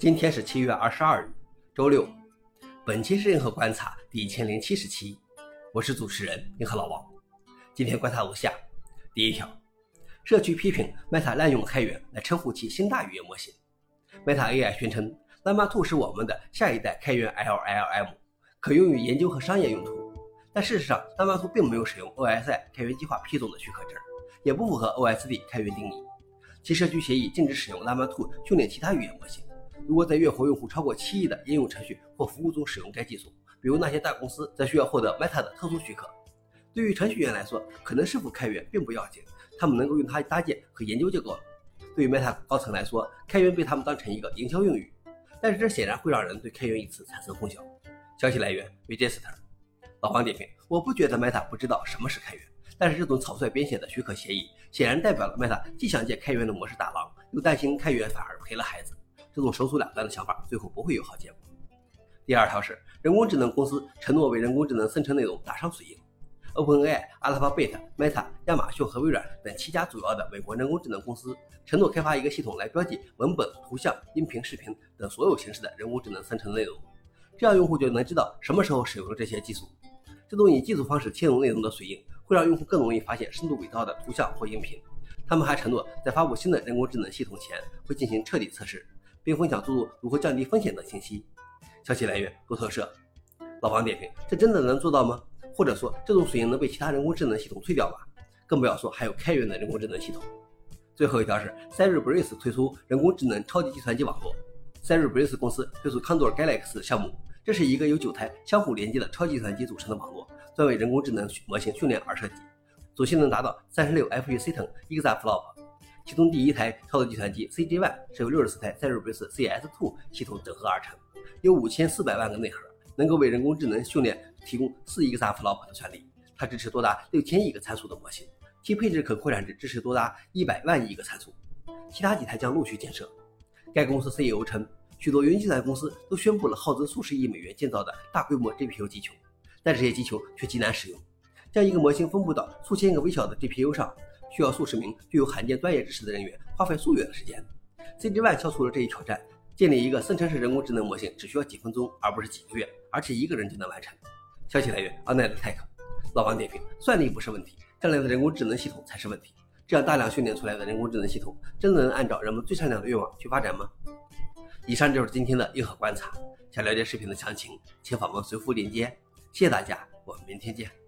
今天是七月二十二日，周六。本期是硬核观察第一千零七十期，我是主持人硬核老王。今天观察如下：第一条，社区批评 Meta 滥用开源来称呼其新大语言模型。Meta AI 宣称，Llama 2是我们的下一代开源 LLM，可用于研究和商业用途。但事实上，Llama 2并没有使用 OSI 开源计划批准的许可证，也不符合 OSD 开源定义。其社区协议禁止使用 Llama 2训练其他语言模型。如果在月活用户超过七亿的应用程序或服务中使用该技术，比如那些大公司，则需要获得 Meta 的特殊许可。对于程序员来说，可能是否开源并不要紧，他们能够用它搭建和研究就够了。对于 Meta 高层来说，开源被他们当成一个营销用语，但是这显然会让人对开源一词产生混淆。消息来源：Register。老黄点评：我不觉得 Meta 不知道什么是开源，但是这种草率编写的许可协议，显然代表了 Meta 既想借开源的模式打狼，又担心开源反而赔了孩子。这种手足两断的想法，最后不会有好结果。第二条是，人工智能公司承诺为人工智能生成内容打上水印。OpenAI、Alphabet、Meta、亚马逊和微软等七家主要的美国人工智能公司承诺开发一个系统来标记文本、图像、音频、视频等所有形式的人工智能生成内容，这样用户就能知道什么时候使用了这些技术。这种以技术方式切入内容的水印，会让用户更容易发现深度伪造的图像或音频。他们还承诺，在发布新的人工智能系统前，会进行彻底测试。并分享诸如如何降低风险等信息。消息来源：路透社。老王点评：这真的能做到吗？或者说，这种水印能被其他人工智能系统退掉吗？更不要说还有开源的人工智能系统。最后一条是，Cerebras 推出人工智能超级计算机网络。Cerebras 公司推出 Condor Galaxy 项目，这是一个由九台相互连接的超级计算机组成的网络，专为人工智能模型训练而设计，总性能达到三十六 FU-C exaflop。其中第一台超级计算机 CJ One 是由六十四台 Cerebras Two 系统整合而成，有五千四百万个内核，能够为人工智能训练提供四亿个 exaflop 的算力。它支持多达六千亿个参数的模型，其配置可扩展至支持多达一百万亿个参数。其他几台将陆续建设。该公司 CEO 称，许多云计算公司都宣布了耗资数十亿美元建造的大规模 GPU 机球，但这些机球却极难使用。将一个模型分布到数千个微小的 GPU 上。需要数十名具有罕见专业知识的人员花费数月的时间。CG One 消除了这一挑战，建立一个生成式人工智能模型只需要几分钟，而不是几个月，而且一个人就能完成。消息来源：Anet Tech。老王点评：算力不是问题，将来的人工智能系统才是问题。这样大量训练出来的人工智能系统，真的能按照人们最善良的愿望去发展吗？以上就是今天的硬核观察。想了解视频的详情，请访问随附链接。谢谢大家，我们明天见。